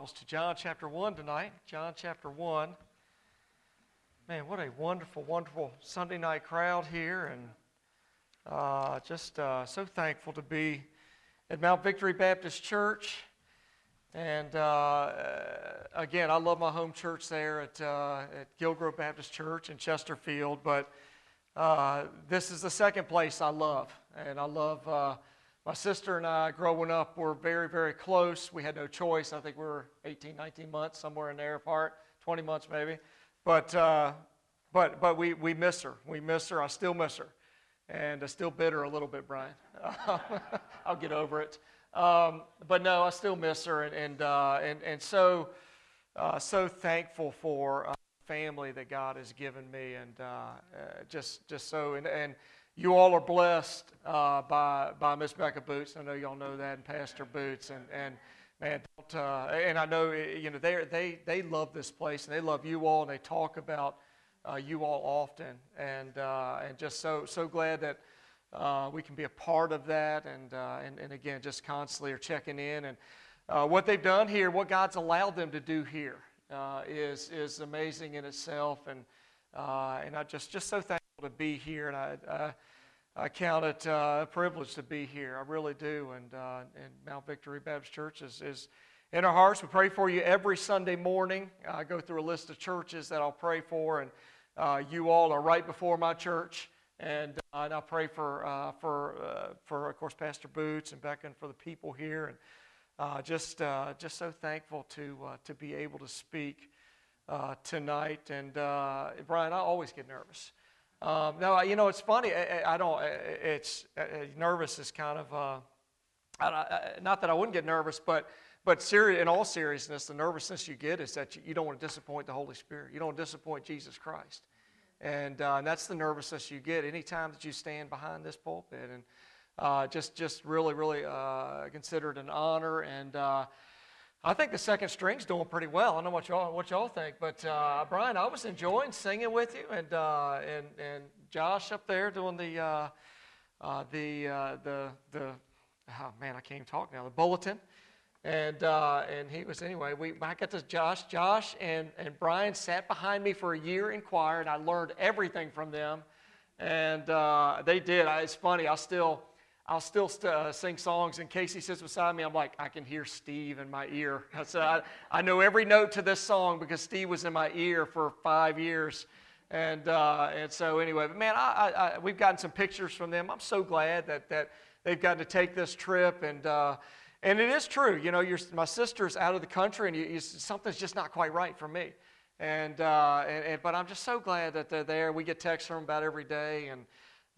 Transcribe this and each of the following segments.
to John chapter 1 tonight. John chapter 1. Man, what a wonderful, wonderful Sunday night crowd here, and uh, just uh, so thankful to be at Mount Victory Baptist Church. And uh, again, I love my home church there at, uh, at Gilgrove Baptist Church in Chesterfield, but uh, this is the second place I love, and I love uh, my sister and I, growing up, were very, very close. We had no choice. I think we were 18, 19 months, somewhere in there apart, 20 months maybe. But, uh, but, but we, we miss her. We miss her. I still miss her. And I'm still bitter a little bit, Brian. I'll get over it. Um, but no, I still miss her. And, and, uh, and, and so, uh, so thankful for uh, family that God has given me. And uh, uh, just, just so, and, and you all are blessed uh, by by Miss Becca Boots. I know y'all know that, and Pastor Boots, and and man, uh, and I know you know they they they love this place, and they love you all, and they talk about uh, you all often, and uh, and just so so glad that. Uh, we can be a part of that, and, uh, and, and again, just constantly are checking in. And what they've done here, what God's allowed them to do here, is is amazing in itself. And and I just just so thankful to be here, and I, I, I count it uh, a privilege to be here. I really do. And, uh, and Mount Victory Baptist Church is, is in our hearts. We pray for you every Sunday morning. I go through a list of churches that I'll pray for, and uh, you all are right before my church. And, uh, and I pray for, uh, for, uh, for, of course, Pastor Boots and Becca and for the people here. And just, just so thankful to, to be able to speak tonight. And Brian, I always get nervous. Um, no, you know, it's funny. I, I don't, it's uh, nervous is kind of, uh, I, not that I wouldn't get nervous, but, but in all seriousness, the nervousness you get is that you, you, don't want to disappoint the Holy Spirit. You don't disappoint Jesus Christ. And, uh, and that's the nervousness you get anytime that you stand behind this pulpit. And uh, just, just really, really uh, consider it an honor. And uh, I think the second string's doing pretty well. I don't know what y'all what y'all think, but uh, Brian, I was enjoying singing with you, and uh, and and Josh up there doing the uh, uh the uh, the the oh man, I can't even talk now. The bulletin, and uh, and he was anyway. We I got to Josh, Josh and and Brian sat behind me for a year in choir, and I learned everything from them, and they did. I, it's funny. I still I'll still st- uh, sing songs, and Casey sits beside me. I'm like, I can hear Steve in my ear. So I, I know every note to this song because Steve was in my ear for five years. And, uh, and so, anyway, but man, I, I, we've gotten some pictures from them. I'm so glad that, that they've gotten to take this trip. And, uh, and it is true, you know, your my sister's out of the country, and you, you, something's just not quite right for me. And, uh, and, and, but I'm just so glad that they're there. We get texts from them about every day. And,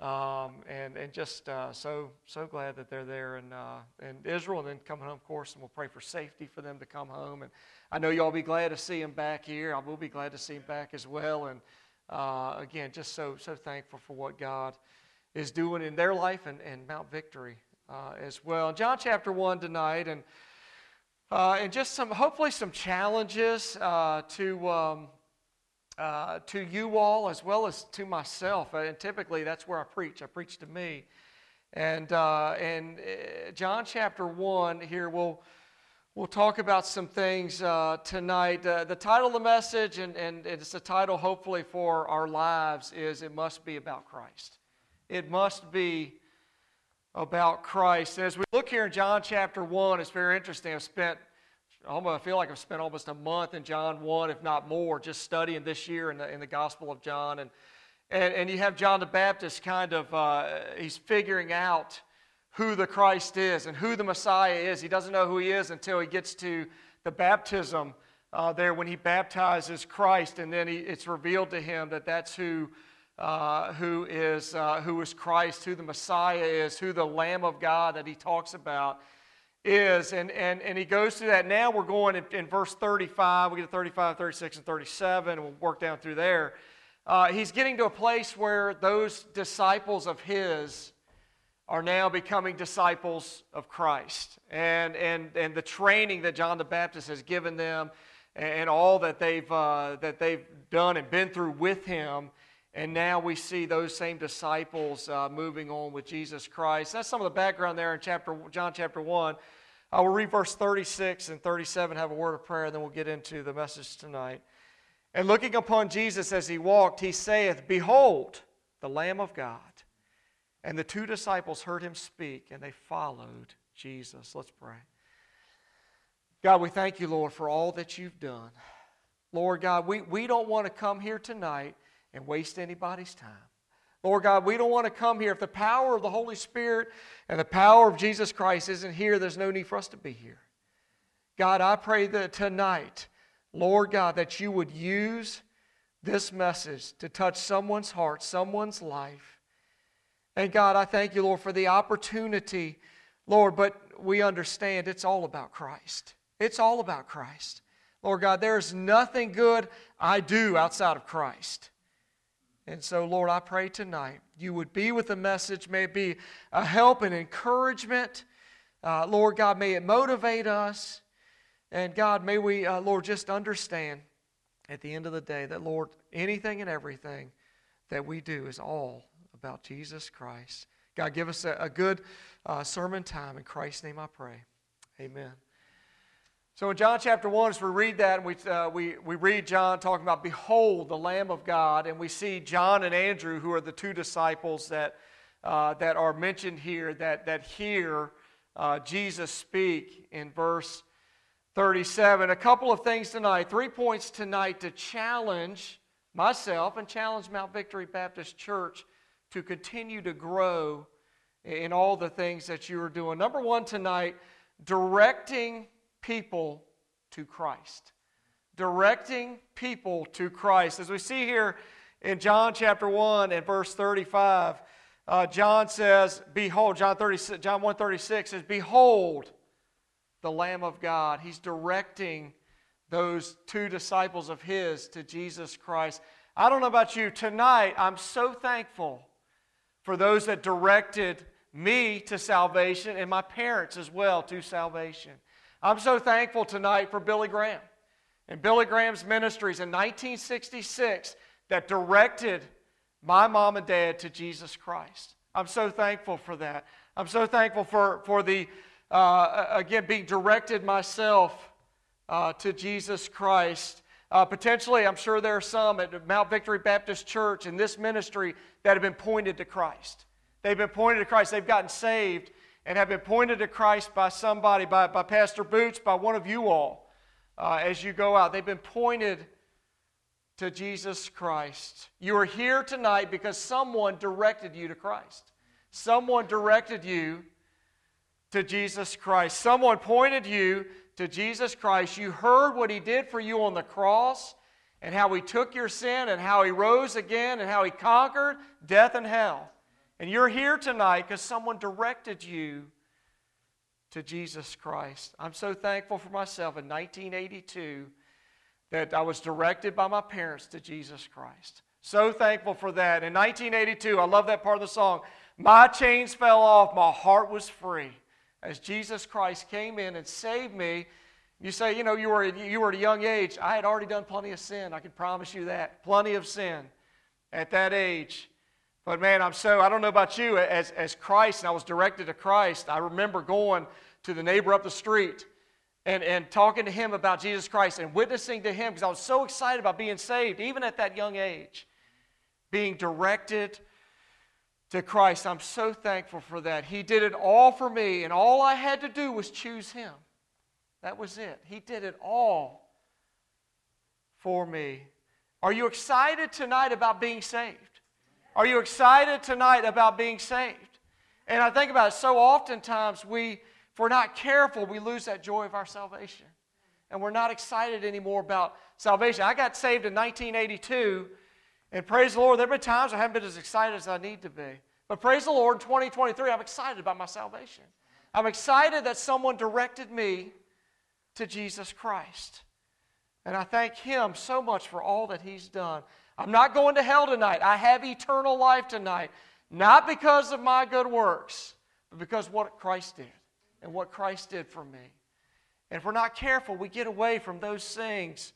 um, and, and just uh, so, so glad that they're there in, uh, Israel and then coming home, of course, and we'll pray for safety for them to come home. And I know y'all be glad to see them back here. I will be glad to see them back as well. And uh, again, just so, so thankful for what God is doing in their life and, and Mount Victory uh, as well. John chapter 1 tonight, and, uh, and just some, hopefully, some challenges uh, to. Um, uh, to you all as well as to myself. And typically, that's where I preach. I preach to me. And, uh, and uh, John chapter 1 here, we'll, we'll talk about some things uh, tonight. Uh, the title of the message, and, and it's a title hopefully for our lives, is It Must Be About Christ. It must be about Christ. And as we look here in John chapter 1, it's very interesting. I've spent I feel like I've spent almost a month in John 1, if not more, just studying this year in the, in the Gospel of John. And, and, and you have John the Baptist kind of, uh, he's figuring out who the Christ is and who the Messiah is. He doesn't know who he is until he gets to the baptism uh, there when he baptizes Christ. And then he, it's revealed to him that that's who, uh, who, is, uh, who is Christ, who the Messiah is, who the Lamb of God that he talks about is. And, and, and he goes through that. Now we're going in, in verse 35. We get to 35, 36, and 37, and we'll work down through there. Uh, he's getting to a place where those disciples of his are now becoming disciples of Christ. And, and, and the training that John the Baptist has given them and all that they've, uh, that they've done and been through with him. And now we see those same disciples uh, moving on with Jesus Christ. That's some of the background there in chapter, John chapter 1. I will read verse 36 and 37, have a word of prayer, and then we'll get into the message tonight. And looking upon Jesus as he walked, he saith, Behold, the Lamb of God. And the two disciples heard him speak, and they followed Jesus. Let's pray. God, we thank you, Lord, for all that you've done. Lord God, we, we don't want to come here tonight and waste anybody's time. Lord God, we don't want to come here. If the power of the Holy Spirit and the power of Jesus Christ isn't here, there's no need for us to be here. God, I pray that tonight, Lord God, that you would use this message to touch someone's heart, someone's life. And God, I thank you, Lord, for the opportunity, Lord, but we understand it's all about Christ. It's all about Christ. Lord God, there is nothing good I do outside of Christ. And so, Lord, I pray tonight you would be with the message. May it be a help and encouragement. Uh, Lord God, may it motivate us. And God, may we, uh, Lord, just understand at the end of the day that, Lord, anything and everything that we do is all about Jesus Christ. God, give us a, a good uh, sermon time. In Christ's name I pray. Amen. So in John chapter 1, as we read that, we, uh, we, we read John talking about, Behold, the Lamb of God, and we see John and Andrew, who are the two disciples that, uh, that are mentioned here, that, that hear uh, Jesus speak in verse 37. A couple of things tonight, three points tonight to challenge myself and challenge Mount Victory Baptist Church to continue to grow in all the things that you are doing. Number one tonight, directing people to Christ. Directing people to Christ. As we see here in John chapter 1 and verse 35, uh, John says, Behold, John, 30, John 1 36 says, Behold the Lamb of God. He's directing those two disciples of his to Jesus Christ. I don't know about you. Tonight, I'm so thankful for those that directed me to salvation and my parents as well to salvation. I'm so thankful tonight for Billy Graham and Billy Graham's ministries in 1966 that directed my mom and dad to Jesus Christ. I'm so thankful for that. I'm so thankful for, for the, uh, again, being directed myself uh, to Jesus Christ. Uh, potentially, I'm sure there are some at Mount Victory Baptist Church in this ministry that have been pointed to Christ. They've been pointed to Christ. They've gotten saved and have been pointed to Christ by somebody, by, by Pastor Boots, by one of you all, uh, as you go out. They've been pointed to Jesus Christ. You are here tonight because someone directed you to Christ. Someone directed you to Jesus Christ. Someone pointed you to Jesus Christ. You heard what he did for you on the cross and how he took your sin and how he rose again and how he conquered death and hell. And you're here tonight because someone directed you to Jesus Christ. I'm so thankful for myself in 1982 that I was directed by my parents to Jesus Christ. So thankful for that. In 1982, I love that part of the song. My chains fell off, my heart was free. As Jesus Christ came in and saved me, you say, you know, you were, you were at a young age. I had already done plenty of sin. I can promise you that. Plenty of sin at that age. But man, I'm so, I don't know about you, as, as Christ, and I was directed to Christ, I remember going to the neighbor up the street and, and talking to him about Jesus Christ and witnessing to him because I was so excited about being saved, even at that young age, being directed to Christ. I'm so thankful for that. He did it all for me, and all I had to do was choose him. That was it. He did it all for me. Are you excited tonight about being saved? Are you excited tonight about being saved? And I think about it, so oftentimes we, if we're not careful, we lose that joy of our salvation. And we're not excited anymore about salvation. I got saved in 1982, and praise the Lord, there have been times I haven't been as excited as I need to be. But praise the Lord, in 2023, I'm excited about my salvation. I'm excited that someone directed me to Jesus Christ. And I thank Him so much for all that He's done. I'm not going to hell tonight. I have eternal life tonight. Not because of my good works, but because what Christ did and what Christ did for me. And if we're not careful, we get away from those things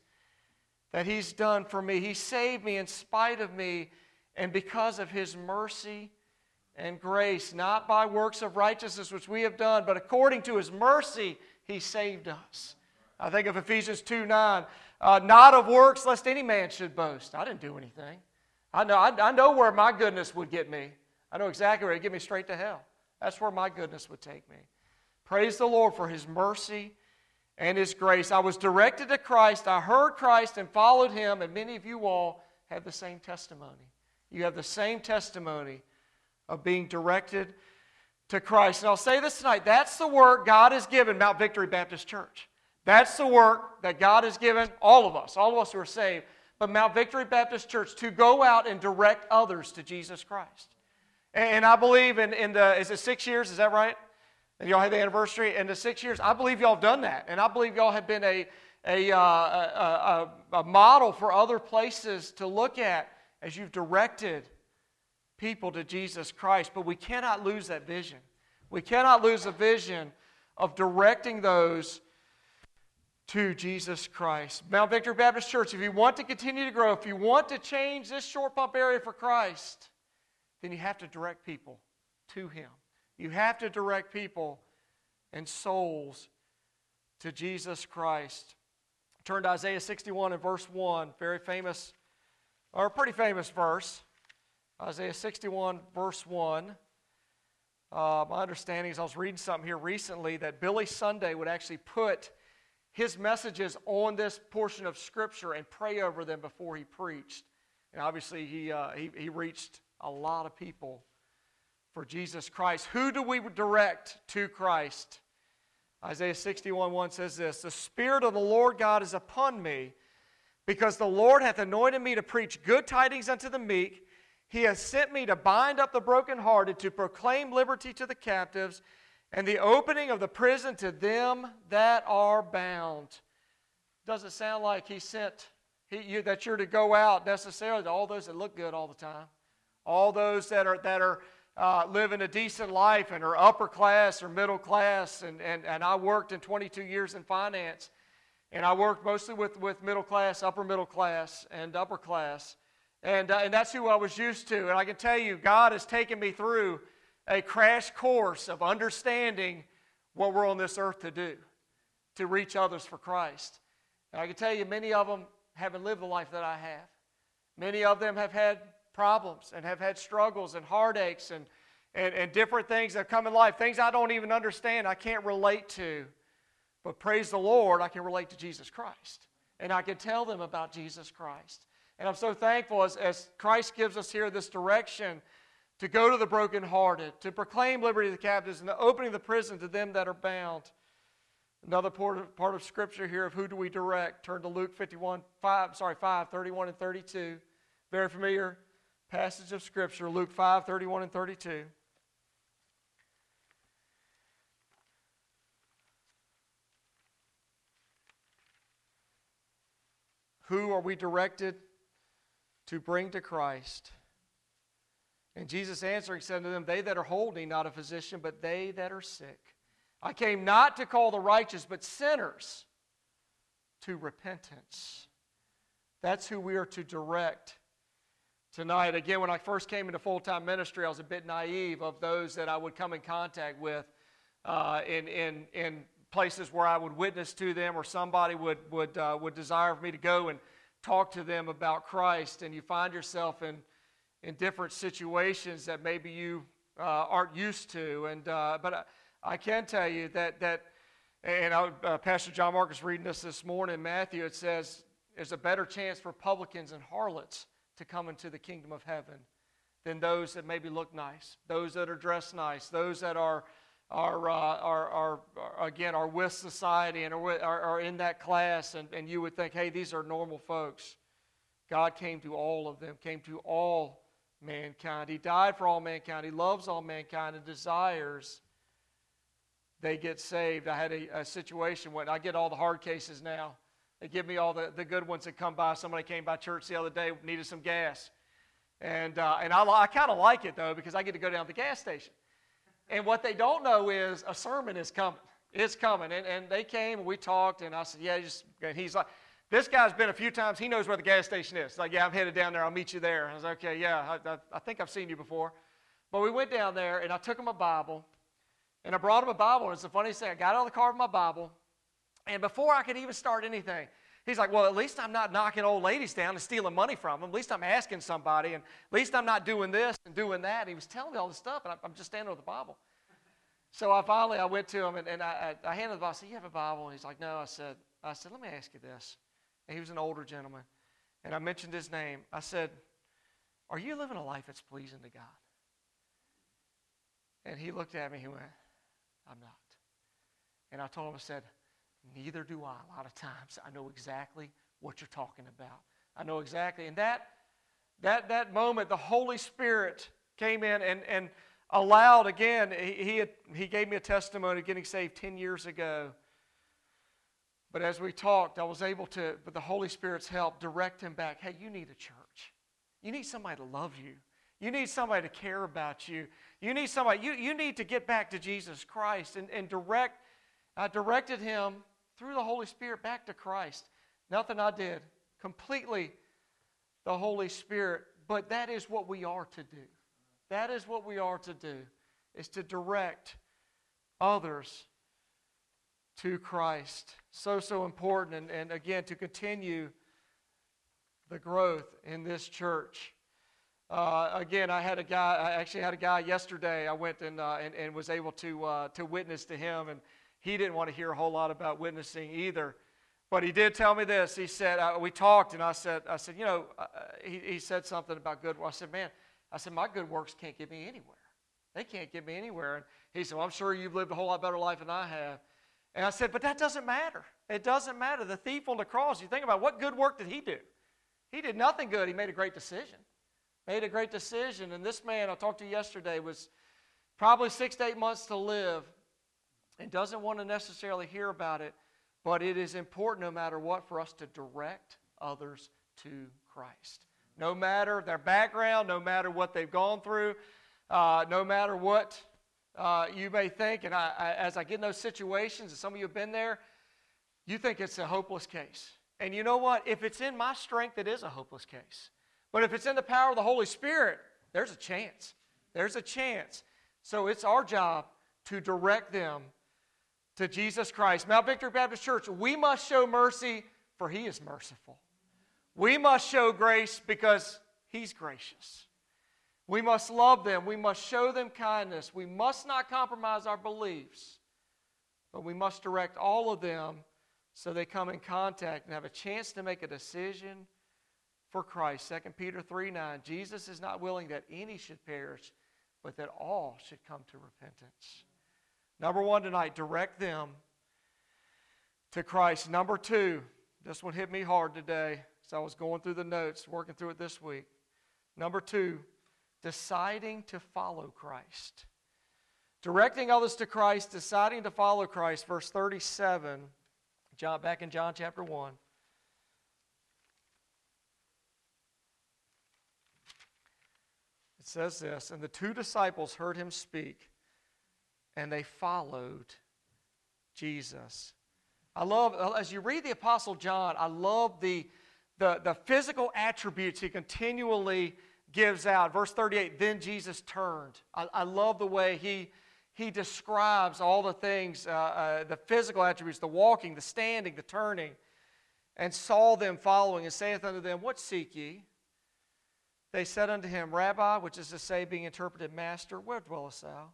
that He's done for me. He saved me in spite of me and because of His mercy and grace, not by works of righteousness which we have done, but according to His mercy He saved us. I think of Ephesians 2 9. Uh, not of works, lest any man should boast. I didn't do anything. I know, I, I know where my goodness would get me. I know exactly where it would get me straight to hell. That's where my goodness would take me. Praise the Lord for His mercy and His grace. I was directed to Christ. I heard Christ and followed Him, and many of you all have the same testimony. You have the same testimony of being directed to Christ. And I'll say this tonight that's the work God has given Mount Victory Baptist Church. That's the work that God has given all of us, all of us who are saved, but Mount Victory Baptist Church to go out and direct others to Jesus Christ. And I believe in, in the, is it six years? Is that right? And y'all had the anniversary in the six years. I believe y'all have done that. And I believe y'all have been a, a, uh, a, a, a model for other places to look at as you've directed people to Jesus Christ. But we cannot lose that vision. We cannot lose the vision of directing those to Jesus Christ. Mount Victory Baptist Church, if you want to continue to grow, if you want to change this short pump area for Christ, then you have to direct people to Him. You have to direct people and souls to Jesus Christ. Turn to Isaiah 61 and verse 1, very famous, or pretty famous verse. Isaiah 61, verse 1. Uh, my understanding is I was reading something here recently that Billy Sunday would actually put his messages on this portion of Scripture and pray over them before he preached. And obviously, he, uh, he, he reached a lot of people for Jesus Christ. Who do we direct to Christ? Isaiah 61 1 says this The Spirit of the Lord God is upon me, because the Lord hath anointed me to preach good tidings unto the meek. He has sent me to bind up the brokenhearted, to proclaim liberty to the captives, and the opening of the prison to them that are bound. Does it sound like He sent he, you, that you're to go out necessarily to all those that look good all the time? all those that are, that are uh, living a decent life and are upper class or middle class. And, and, and I worked in 22 years in finance. And I worked mostly with, with middle class, upper middle class, and upper class. And, uh, and that's who I was used to. And I can tell you, God has taken me through a crash course of understanding what we're on this earth to do, to reach others for Christ. And I can tell you, many of them haven't lived the life that I have. Many of them have had problems and have had struggles and heartaches and, and, and different things that come in life, things I don't even understand, I can't relate to. But praise the Lord, I can relate to Jesus Christ. And I can tell them about Jesus Christ. And I'm so thankful as, as Christ gives us here this direction to go to the brokenhearted, to proclaim liberty to the captives, and the opening of the prison to them that are bound. Another part of, part of Scripture here of who do we direct? Turn to Luke 51, 5, sorry, 5, 31 and 32. Very familiar passage of Scripture, Luke 5 31 and 32. Who are we directed to bring to Christ? And Jesus answering said to them, They that are holding, not a physician, but they that are sick. I came not to call the righteous, but sinners to repentance. That's who we are to direct tonight. Again, when I first came into full time ministry, I was a bit naive of those that I would come in contact with uh, in, in, in places where I would witness to them or somebody would, would, uh, would desire for me to go and talk to them about Christ. And you find yourself in, in different situations that maybe you uh, aren't used to. And, uh, but I, I, can tell you that, that and I, uh, Pastor John Marcus reading this this morning, Matthew, it says, there's a better chance for publicans and harlots to come into the kingdom of heaven than those that maybe look nice, those that are dressed nice, those that are, are, uh, are, are, are, again, are with society and are, are, are in that class, and, and you would think, hey, these are normal folks. God came to all of them, came to all mankind. He died for all mankind. He loves all mankind and desires they get saved. I had a, a situation when I get all the hard cases now. They give me all the, the good ones that come by. Somebody came by church the other day, needed some gas. And, uh, and I, I kind of like it, though, because I get to go down to the gas station. And what they don't know is a sermon is coming. It's coming. And, and they came and we talked, and I said, Yeah, just, and he's like, This guy's been a few times. He knows where the gas station is. like, Yeah, I'm headed down there. I'll meet you there. I was like, Okay, yeah, I, I, I think I've seen you before. But we went down there, and I took him a Bible, And I brought him a Bible, and it's the funniest thing. I got out of the car with my Bible, and before I could even start anything, he's like, Well, at least I'm not knocking old ladies down and stealing money from them. At least I'm asking somebody, and at least I'm not doing this and doing that. And he was telling me all this stuff, and I'm just standing with the Bible. So I finally I went to him and, and I, I handed the Bible. I said, "You have a Bible?" And he's like, "No." I said, "I said, let me ask you this." He was an older gentleman, and I mentioned his name. I said, "Are you living a life that's pleasing to God?" And he looked at me. He went, I'm not. And I told him, I said, Neither do I. A lot of times, I know exactly what you're talking about. I know exactly. And that, that, that moment, the Holy Spirit came in and, and allowed, again, he, he, had, he gave me a testimony of getting saved 10 years ago. But as we talked, I was able to, with the Holy Spirit's help, direct him back. Hey, you need a church. You need somebody to love you. You need somebody to care about you. You need somebody, you, you need to get back to Jesus Christ and, and direct, I directed him through the Holy Spirit back to Christ. Nothing I did, completely the Holy Spirit. But that is what we are to do. That is what we are to do, is to direct others to Christ. So, so important. And, and again, to continue the growth in this church. Uh, again, I had a guy. I actually had a guy yesterday. I went and uh, and, and, was able to uh, to witness to him, and he didn't want to hear a whole lot about witnessing either. But he did tell me this. He said uh, we talked, and I said I said you know uh, he, he said something about good. I said man, I said my good works can't get me anywhere. They can't get me anywhere. And he said well, I'm sure you've lived a whole lot better life than I have. And I said but that doesn't matter. It doesn't matter. The thief on the cross. You think about what good work did he do? He did nothing good. He made a great decision made a great decision. And this man I talked to yesterday was probably six to eight months to live and doesn't want to necessarily hear about it, but it is important no matter what for us to direct others to Christ. No matter their background, no matter what they've gone through, uh, no matter what uh, you may think, and I, I, as I get in those situations, and some of you have been there, you think it's a hopeless case. And you know what? If it's in my strength, it is a hopeless case. But if it's in the power of the Holy Spirit, there's a chance. There's a chance. So it's our job to direct them to Jesus Christ. Mount Victory Baptist Church, we must show mercy, for He is merciful. We must show grace because He's gracious. We must love them. We must show them kindness. We must not compromise our beliefs, but we must direct all of them so they come in contact and have a chance to make a decision for Christ. 2 Peter 3 9. Jesus is not willing that any should perish, but that all should come to repentance. Number one tonight, direct them to Christ. Number two, this one hit me hard today as I was going through the notes, working through it this week. Number two, deciding to follow Christ. Directing others to Christ, deciding to follow Christ. Verse 37, John, back in John chapter 1. It says this And the two disciples heard him speak, and they followed Jesus. I love, as you read the Apostle John, I love the, the, the physical attributes he continually gives out. Verse 38 Then Jesus turned. I, I love the way he, he describes all the things uh, uh, the physical attributes, the walking, the standing, the turning, and saw them following, and saith unto them, What seek ye? They said unto him, Rabbi, which is to say, being interpreted, Master, where dwellest thou?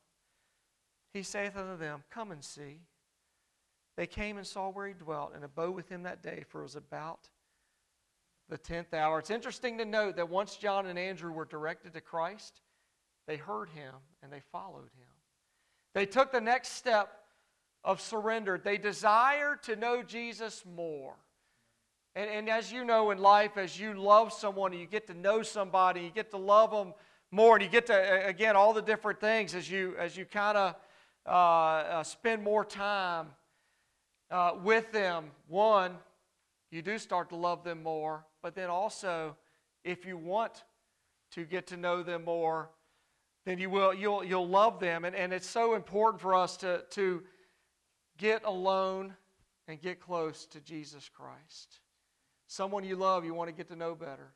He saith unto them, Come and see. They came and saw where he dwelt, and abode with him that day, for it was about the tenth hour. It's interesting to note that once John and Andrew were directed to Christ, they heard him and they followed him. They took the next step of surrender. They desired to know Jesus more. And, and as you know in life, as you love someone and you get to know somebody, you get to love them more, and you get to, again, all the different things as you, as you kind of uh, uh, spend more time uh, with them. One, you do start to love them more, but then also, if you want to get to know them more, then you will you'll you'll love them and, and it's so important for us to to get alone and get close to jesus christ someone you love, you want to get to know better.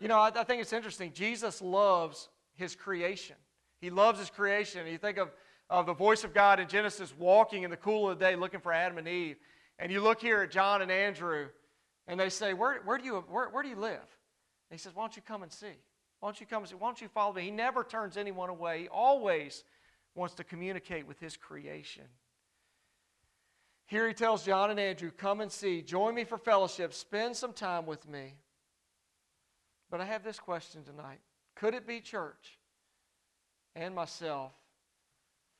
You know, I, I think it's interesting. Jesus loves his creation. He loves his creation. You think of of the voice of God in Genesis walking in the cool of the day looking for Adam and Eve. And you look here at John and Andrew, and they say, Where, where, do, you, where, where do you live? And he says, Why don't you come and see? Why don't you come and see? Why don't you follow me? He never turns anyone away. He always wants to communicate with his creation. Here he tells John and Andrew, Come and see, join me for fellowship, spend some time with me. But I have this question tonight Could it be, church and myself,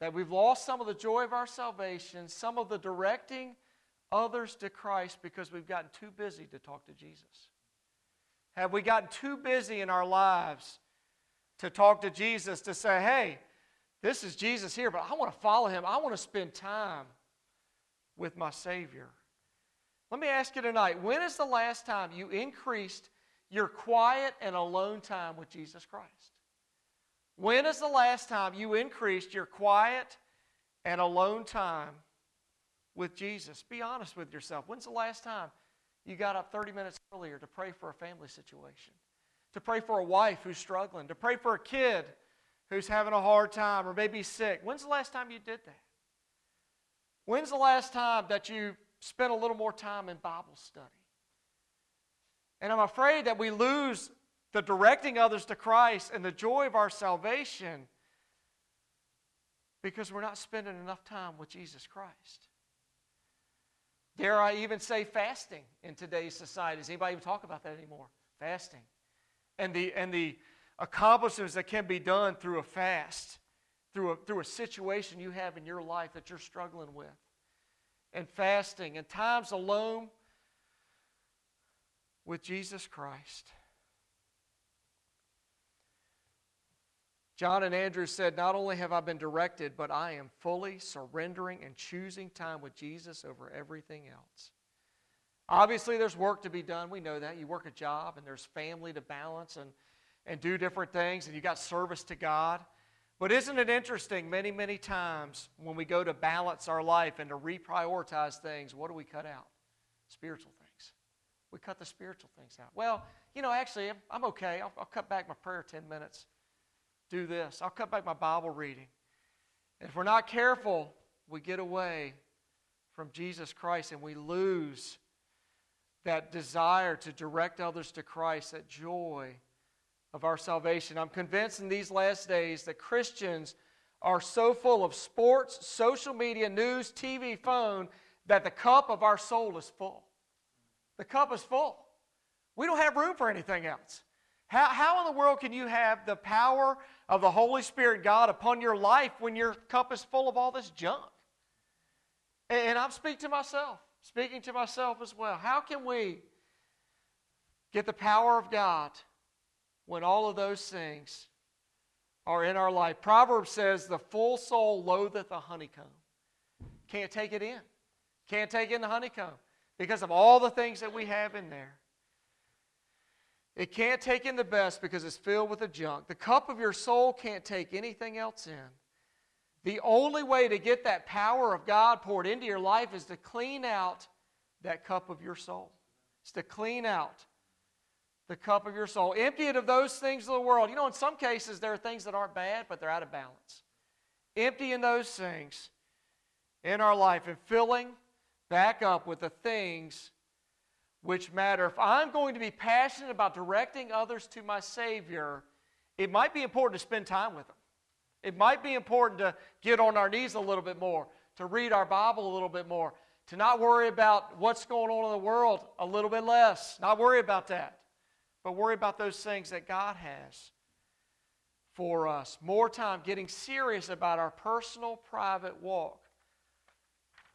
that we've lost some of the joy of our salvation, some of the directing others to Christ because we've gotten too busy to talk to Jesus? Have we gotten too busy in our lives to talk to Jesus to say, hey, this is Jesus here, but I want to follow him. I want to spend time with my Savior. Let me ask you tonight when is the last time you increased your quiet and alone time with Jesus Christ? When is the last time you increased your quiet and alone time with Jesus? Be honest with yourself. When's the last time you got up 30 minutes earlier to pray for a family situation? To pray for a wife who's struggling? To pray for a kid who's having a hard time or maybe sick? When's the last time you did that? When's the last time that you spent a little more time in Bible study? And I'm afraid that we lose the directing others to Christ and the joy of our salvation because we're not spending enough time with Jesus Christ. Dare I even say fasting in today's society? Does anybody even talk about that anymore? Fasting. And the, and the accomplishments that can be done through a fast through a, through a situation you have in your life that you're struggling with. And fasting and times alone with Jesus Christ. John and Andrew said, Not only have I been directed, but I am fully surrendering and choosing time with Jesus over everything else. Obviously, there's work to be done. We know that. You work a job, and there's family to balance and, and do different things, and you got service to God. But isn't it interesting, many, many times when we go to balance our life and to reprioritize things, what do we cut out? Spiritual things. We cut the spiritual things out. Well, you know, actually, I'm, okay. I'll, I'll cut back my prayer 10 minutes. Do this. I'll cut back my Bible reading. If we're not careful, we get away from Jesus Christ and we lose that desire to direct others to Christ, that joy of our salvation. I'm convinced in these last days that Christians are so full of sports, social media, news, TV, phone, that the cup of our soul is full. The cup is full. We don't have room for anything else. How, how in the world can you have the power of the Holy Spirit, God, upon your life when your cup is full of all this junk? And, I'm speaking to myself, speaking to myself as well. How can we get the power of God when all of those things are in our life. Proverbs says, The full soul loatheth a honeycomb. Can't take it in. Can't take in the honeycomb because of all the things that we have in there. It can't take in the best because it's filled with the junk. The cup of your soul can't take anything else in. The only way to get that power of God poured into your life is to clean out that cup of your soul. It's to clean out the cup of your soul. Empty it of those things of the world. You know, in some cases, there are things that aren't bad, but they're out of balance. Emptying those things in our life and filling back up with the things which matter. If I'm going to be passionate about directing others to my Savior, it might be important to spend time with them. It might be important to get on our knees a little bit more, to read our Bible a little bit more, to not worry about what's going on in the world a little bit less. Not worry about that but worry about those things that God has for us. More time getting serious about our personal, private walk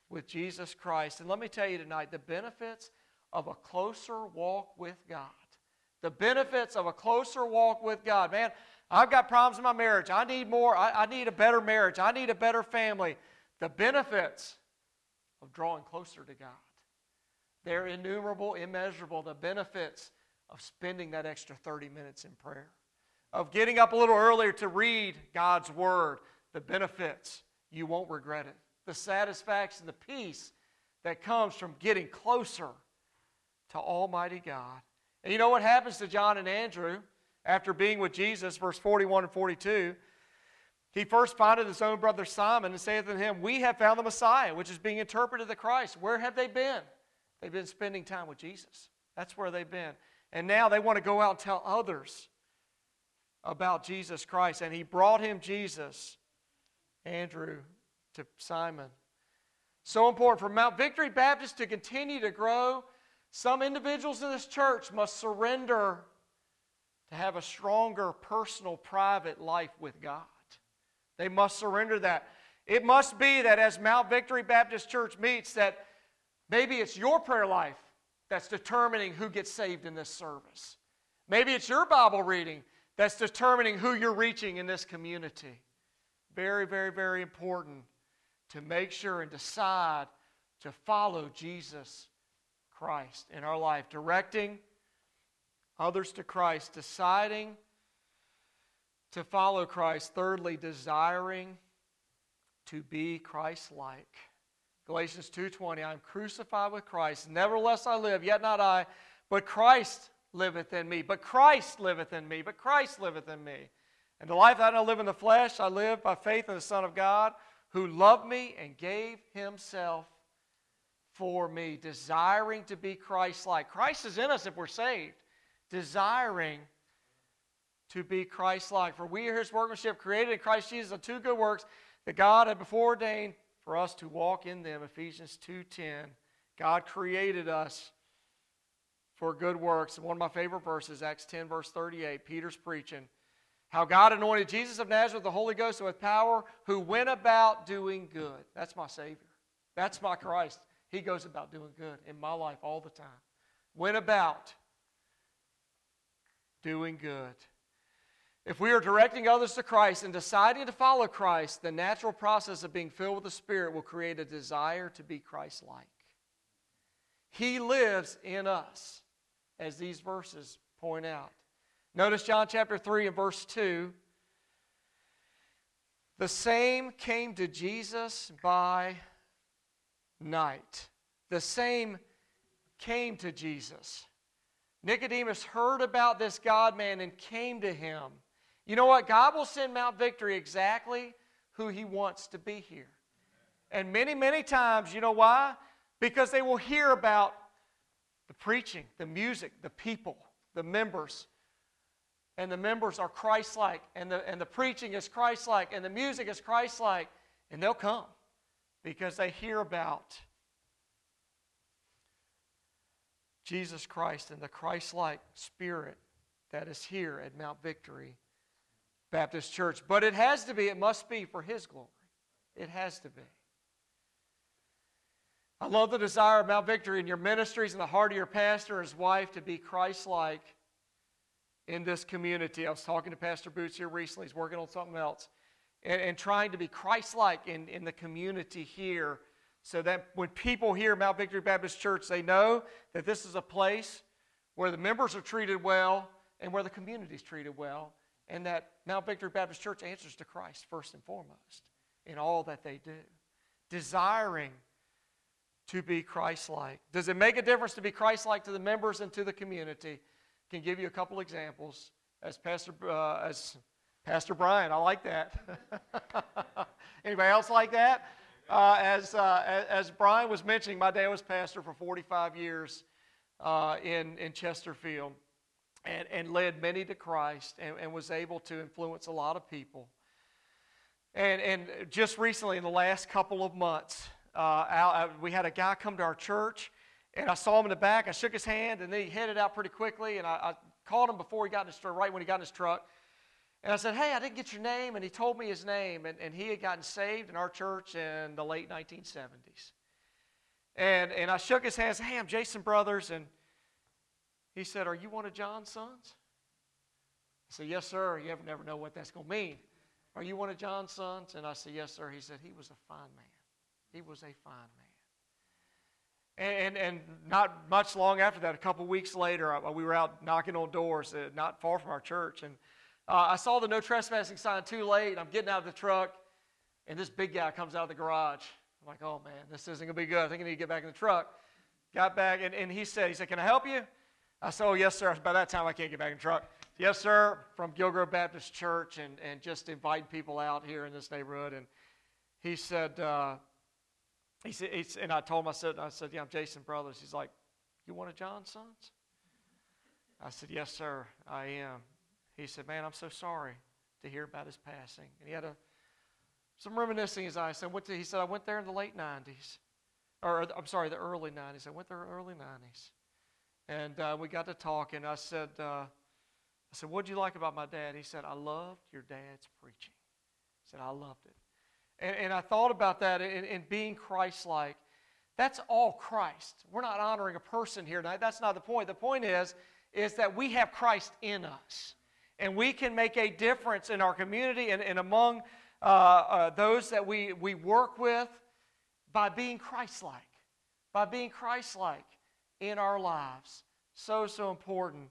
with Jesus Christ. And let me tell you tonight the benefits of a closer walk with God. The benefits of a closer walk with God. Man, I've got problems in my marriage. I need more. I, I need a better marriage. I need a better family. The benefits of drawing closer to God. They're innumerable, immeasurable. The benefits of spending that extra 30 minutes in prayer, of getting up a little earlier to read God's Word, the benefits, you won't regret it. The satisfaction, the peace that comes from getting closer to Almighty God. And you know what happens to John and Andrew after being with Jesus, verse 41 and 42? He first findeth his own brother Simon and saith unto him, We have found the Messiah, which is being interpreted the Christ. Where have they been? They've been spending time with Jesus. That's where they've been. And now they want to go out and tell others about Jesus Christ. And he brought him Jesus, Andrew, to Simon. So important for Mount Victory Baptist to continue to grow. Some individuals in this church must surrender to have a stronger personal, private life with God. They must surrender that. It must be that as Mount Victory Baptist Church meets, that maybe it's your prayer life that's determining who gets saved in this service. Maybe it's your Bible reading that's determining who you're reaching in this community. Very, very, very important to make sure and decide to follow Jesus Christ in our life, directing others to Christ, deciding to follow Christ, thirdly, desiring to be Christ-like. Galatians 2:20 I am crucified with Christ. Nevertheless I live yet not I but Christ liveth in me. But Christ liveth in me. But Christ liveth in me. And the life that I live in the flesh I live by faith in the Son of God who loved me and gave himself for me desiring to be Christ-like Christ is in us if we're saved desiring to be Christ-like for we are his workmanship created in Christ Jesus unto good works that God had before ordained for us to walk in them. Ephesians 2:10. God created us for good works. And one of my favorite verses, Acts 10, verse 38, Peter's preaching. How God anointed Jesus of Nazareth the Holy Ghost with power, who went about doing good. That's my Savior. That's my Christ. He goes about doing good in my life all the time. Went about doing good. If we are directing others to Christ and deciding to follow Christ, the natural process of being filled with the Spirit will create a desire to be Christ like. He lives in us, as these verses point out. Notice John chapter 3 and verse 2. The same came to Jesus by night. The same came to Jesus. Nicodemus heard about this God man and came to him. You know what? God will send Mount Victory exactly who He wants to be here. And many, many times, you know why? Because they will hear about the preaching, the music, the people, the members. And the members are Christ like, and the, and the preaching is Christ like, and the music is Christ like. And they'll come because they hear about Jesus Christ and the Christ like spirit that is here at Mount Victory Baptist Church. But it has to be, it must be for His glory. It has to be. I love the desire of Mount Victory in your ministries and the heart of your pastor and his wife to be Christ like in this community. I was talking to Pastor Boots here recently, he's working on something else, and, and trying to be Christ like in, in the community here so that when people hear Mount Victory Baptist Church, they know that this is a place where the members are treated well and where the community is treated well and that Mount Victory Baptist Church answers to Christ first and foremost in all that they do, desiring to be Christ like. Does it make a difference to be Christ like to the members and to the community? Can give you a couple examples. As Pastor, uh, as Pastor Brian, I like that. Anybody else like that? Uh, as, uh, as Brian was mentioning, my dad was pastor for 45 years uh, in, in Chesterfield and, and led many to Christ and, and was able to influence a lot of people. And, and just recently, in the last couple of months, uh, I, we had a guy come to our church, and I saw him in the back. I shook his hand, and then he headed out pretty quickly. And I, I called him before he got in his truck, right when he got in his truck. And I said, Hey, I didn't get your name. And he told me his name. And, and he had gotten saved in our church in the late 1970s. And, and I shook his hand and said, Hey, I'm Jason Brothers. And he said, Are you one of John's sons? I said, Yes, sir. You ever never know what that's going to mean. Are you one of John's sons? And I said, Yes, sir. He said, He was a fine man. He was a fine man. And, and, not much long after that, a couple weeks later, we were out knocking on doors uh, not far from our church. And uh, I saw the no trespassing sign too late. and I'm getting out of the truck, and this big guy comes out of the garage. I'm like, oh man, this isn't to be good. I think I need to get back in the truck. Got back, and, and he said, he said, can I help you? I said, Oh, yes, sir. By that time, I can't get back in the truck. yes, sir, from Gilgrove Baptist Church and, and just invite people out here in this neighborhood. And he said, uh, he said, he, and I told him, I said, I said, yeah, I'm Jason Brothers. He's like, you one of John's sons? I said, yes, sir, I am. He said, man, I'm so sorry to hear about his passing. And he had a, some reminiscing his eyes. Said, he said, I went there in the late 90s. Or, I'm sorry, the early 90s. I went there in the early 90s. And uh, we got to talking. I said, uh, I said, what'd you like about my dad? He said, I loved your dad's preaching. He said, I loved it. And, and I thought about that in, in being Christ-like. That's all Christ. We're not honoring a person here tonight. That's not the point. The point is, is that we have Christ in us. And we can make a difference in our community and, and among uh, uh, those that we, we work with by being Christ like. By being Christ like in our lives. So, so important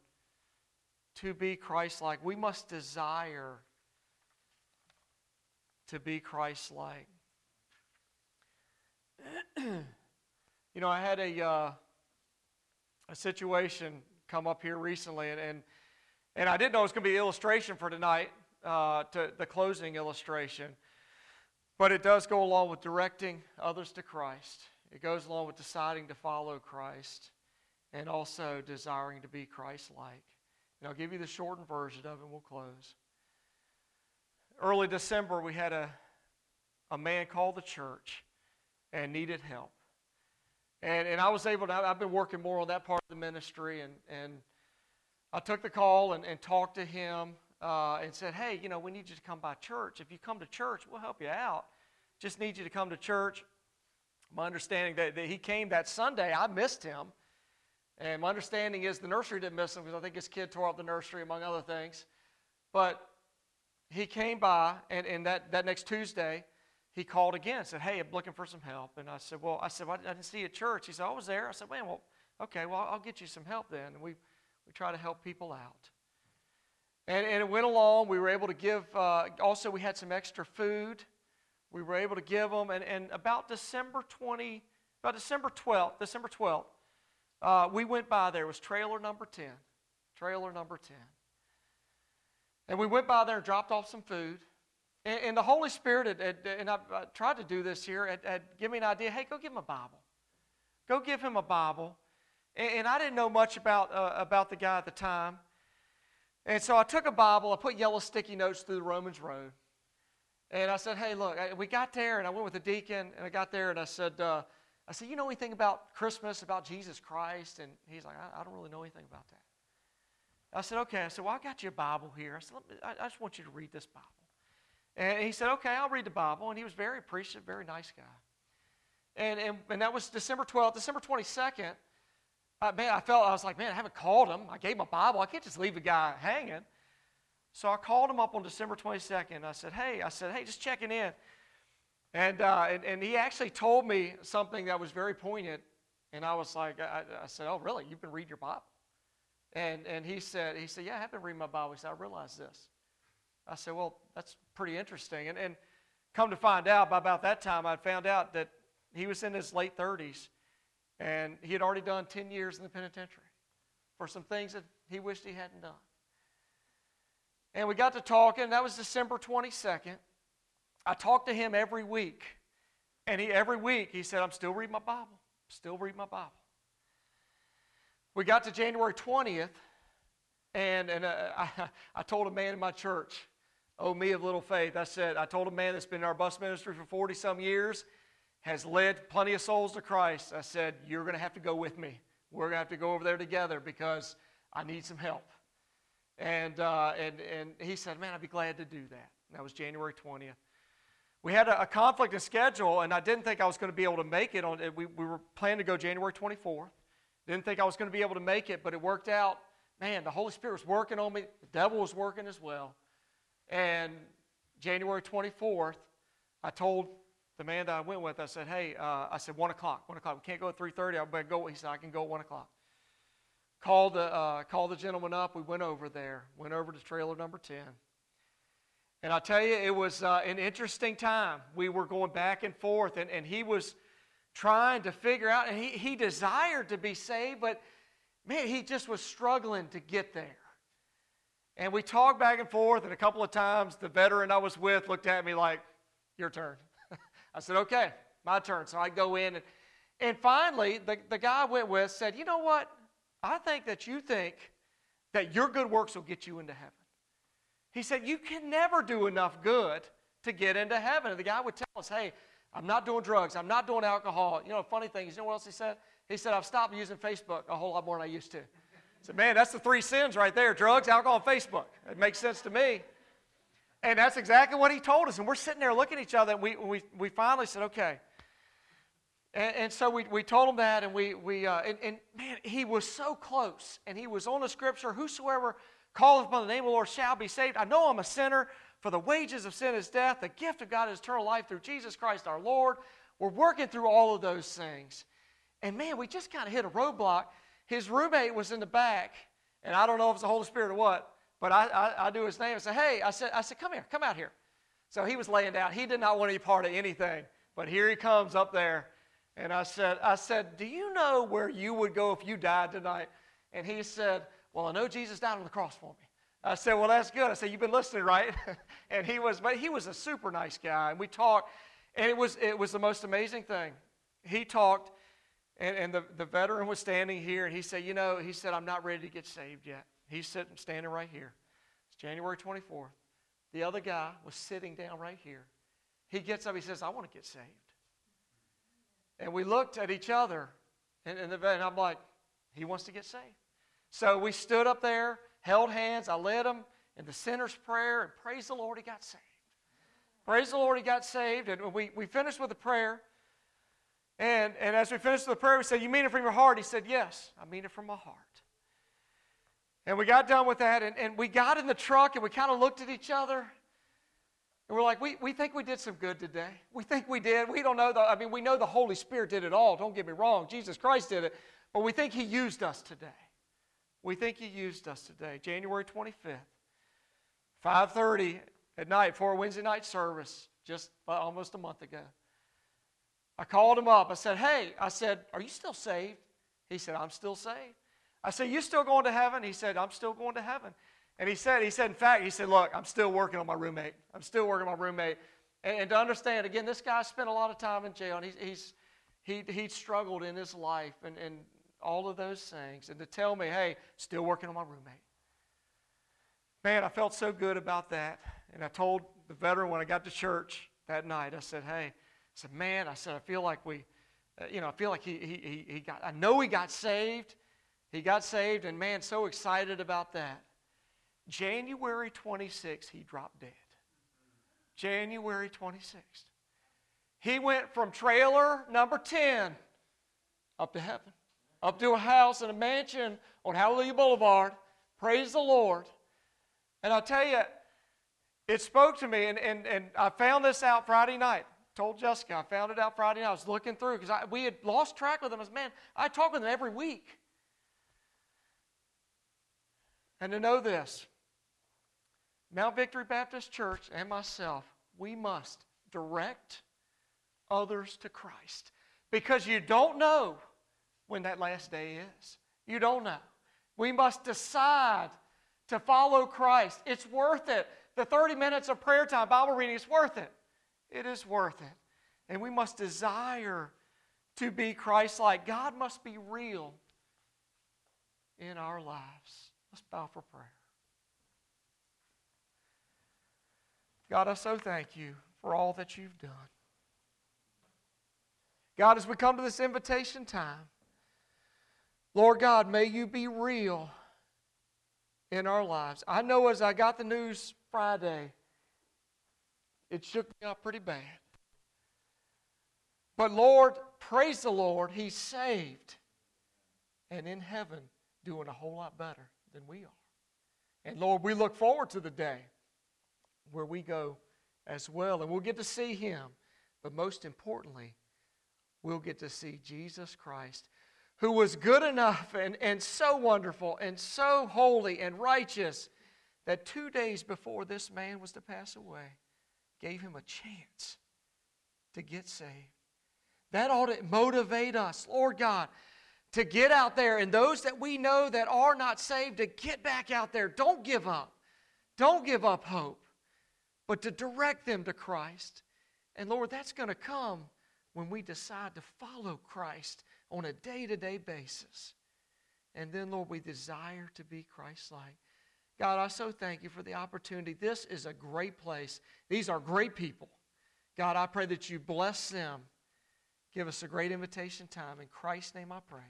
to be Christ like. We must desire to be Christ like. you know, I had a, uh, a situation come up here recently, and, and, and I didn't know it was going to be an illustration for tonight, uh, to the closing illustration. But it does go along with directing others to Christ. It goes along with deciding to follow Christ and also desiring to be Christ like. And I'll give you the shortened version of it and we'll close. Early December, we had a, a man called the church and needed help. And, and I was able to, I've been working more on that part of the ministry, and, and I took the call and, and talked to him uh, and said, Hey, you know, we need you to come by church. If you come to church, we'll help you out. Just need you to come to church. My understanding that, that he came that Sunday, I missed him. And my understanding is the nursery didn't miss him because I think his kid tore up the nursery, among other things. But he came by, and, and that, that next Tuesday, he called again and said, Hey, I'm looking for some help. And I said, Well, I said, well, I didn't see you at church. He said, I was there. I said, Man, well, okay, well, I'll get you some help then. And we, we try to help people out. And, and it went along. We were able to give, uh, also, we had some extra food. We were able to give them. And, and about December 20, about December 12th, December 12th, uh, we went by there. It was trailer number 10. Trailer number 10. And we went by there and dropped off some food. And, and the Holy Spirit, had, had, and I, I, tried to do this here, had, had given me an idea hey, go give him a Bible. Go give him a Bible. And, and I didn't know much about, uh, about the guy at the time. And so I took a Bible, I put yellow sticky notes through the Romans Road. And I said, hey, look, I, we got there, and I went with the deacon, and I got there, and I said, uh, I said, You know anything about Christmas, about Jesus Christ? And he's like, I, I don't really know anything about that. I said, Okay. I said, Well, I got you a Bible here. I said, I, I just want you to read this Bible. And he said, Okay, I'll read the Bible. And he was very appreciative, very nice guy. And, and, and that was December 12th. December 22nd, uh, man, I felt, I was like, man, I haven't called him. I gave him a Bible. I can't just leave a guy hanging. So I called him up on December 22nd. I said, hey, I said, hey, just checking in. And, uh, and, and, he actually told me something that was very poignant. And I was like, I, I, said, oh, really? You've been reading your Bible? And, and he said, he said, yeah, I have been reading my Bible. He said, I realize this. I said, well, that's pretty interesting. And, and come to find out, by about that time, I found out that he was in his late 30s. And he had already done 10 years in the penitentiary for some things that he wished he hadn't done. And we got to talking. That was December 22nd. I talked to him every week. And he, every week he said, I'm still reading my Bible. Still reading my Bible. We got to January 20th, and, and uh, I, I told a man in my church, oh, me of little faith, I said, I told a man that's been in our bus ministry for 40 some years, has led plenty of souls to Christ. I said, You're going to have to go with me. We're going to have to go over there together because I need some help. And, uh, and, and he said, Man, I'd be glad to do that. And that was January 20th. We had a, a, conflict in schedule, and I didn't think I was going to be able to make it. On, we, we were planning to go January 24th. Didn't think I was going to be able to make it, but it worked out. Man, the Holy Spirit was working on me. The devil was working as well. And January 24th, I told the man that I went with, I said, hey, uh, I said, 1 o'clock, 1 o'clock. We can't go at 3.30. I better go. He said, I can go at 1 o'clock. Called the, uh, called the gentleman up. We went over there. Went over to trailer number 10. And I tell you, it was uh, an interesting time. We were going back and forth, and, and he was trying to figure out, and he, he desired to be saved, but man, he just was struggling to get there. And we talked back and forth, and a couple of times the veteran I was with looked at me like, Your turn. I said, Okay, my turn. So I go in, and, and finally, the, the guy I went with said, You know what? I think that you think that your good works will get you into heaven. He said, You can never do enough good to get into heaven. And the guy would tell us, Hey, I'm not doing drugs. I'm not doing alcohol. You know, funny thing you know what else he said? He said, I've stopped using Facebook a whole lot more than I used to. I said, man, that's the three sins right there drugs, alcohol, and Facebook. It makes sense to me. And that's exactly what he told us. And we're sitting there looking at each other, and we, we, we finally said, okay. And, and so we, we told him that, and we, we uh, and, and man, he was so close. And he was on the scripture whosoever calleth upon the name of the Lord shall be saved. I know I'm a sinner, for the wages of sin is death. The gift of God is eternal life through Jesus Christ our Lord. We're working through all of those things. And man, we just kind of hit a roadblock his roommate was in the back, and I don't know if it's the Holy Spirit or what, but I, I, I do his name and say, hey, I said, I said, come here, come out here. So he was laying down. He did not want any part of anything, but here he comes up there. And I said, I said, do you know where you would go if you died tonight? And he said, well, I know Jesus died on the cross for me. I said, well, that's good. I said, you've been listening, right? and he was, but he was a super nice guy. And we talked, and it was, it was the most amazing thing. He talked and, and the, the veteran was standing here, and he said, You know, he said, I'm not ready to get saved yet. He's sitting, standing right here. It's January 24th. The other guy was sitting down right here. He gets up, he says, I want to get saved. And we looked at each other, and, and, and I'm like, He wants to get saved. So we stood up there, held hands, I led him in the sinner's prayer, and praise the Lord, he got saved. Praise the Lord, he got saved. And we, we finished with a prayer. And, and as we finished with the prayer, we said, You mean it from your heart? He said, Yes, I mean it from my heart. And we got done with that, and, and we got in the truck, and we kind of looked at each other. And we're like, we, we think we did some good today. We think we did. We don't know. The, I mean, we know the Holy Spirit did it all. Don't get me wrong. Jesus Christ did it. But we think He used us today. We think He used us today. January 25th, 5.30 at night for a Wednesday night service, just almost a month ago. I called him up. I said, Hey, I said, Are you still saved? He said, I'm still saved. I said, You still going to heaven? He said, I'm still going to heaven. And he said, he said, in fact, he said, Look, I'm still working on my roommate. I'm still working on my roommate. And, and to understand, again, this guy spent a lot of time in jail, and he's, he's he, he struggled in his life and, and all of those things. And to tell me, hey, still working on my roommate. Man, I felt so good about that. And I told the veteran when I got to church that night, I said, hey, I said, man, I said, I feel like we, uh, you know, I feel like he, he, he got, I know he got saved. He got saved, and man, so excited about that. January 26th, he dropped dead. January 26th. He went from trailer number 10 up to heaven, up to a house and a mansion on Hallelujah Boulevard. Praise the Lord. And I'll tell you, it spoke to me, and, and, and I found this out Friday night told Jessica, I found it out Friday night. I was looking through because we had lost track with them. As man, I talk with them every week. And to know this, Mount Victory Baptist Church and myself, we must direct others to Christ because you don't know when that last day is. You don't know. We must decide to follow Christ. It's worth it. The 30 minutes of prayer time, Bible reading, is worth it. It is worth it. And we must desire to be Christ like. God must be real in our lives. Let's bow for prayer. God, I so thank you for all that you've done. God, as we come to this invitation time, Lord God, may you be real in our lives. I know as I got the news Friday it shook me up pretty bad. But Lord, praise the Lord, He's saved and in heaven doing a whole lot better than we are. And Lord, we look forward to the day where we go as well and we'll get to see Him. But most importantly, we'll get to see Jesus Christ, who was good enough and, and so wonderful and so holy and righteous that two days before this man was to pass away, gave him a chance to get saved. That ought to motivate us, Lord God, to get out there and those that we know that are not saved, to get back out there. Don't give up. Don't give up hope, but to direct them to Christ. And Lord, that's going to come when we decide to follow Christ on a day to day basis. And then, Lord, we desire to be Christ like. God, I so thank you for the opportunity. This is a great place. These are great people. God, I pray that you bless them. Give us a great invitation time. In Christ's name I pray.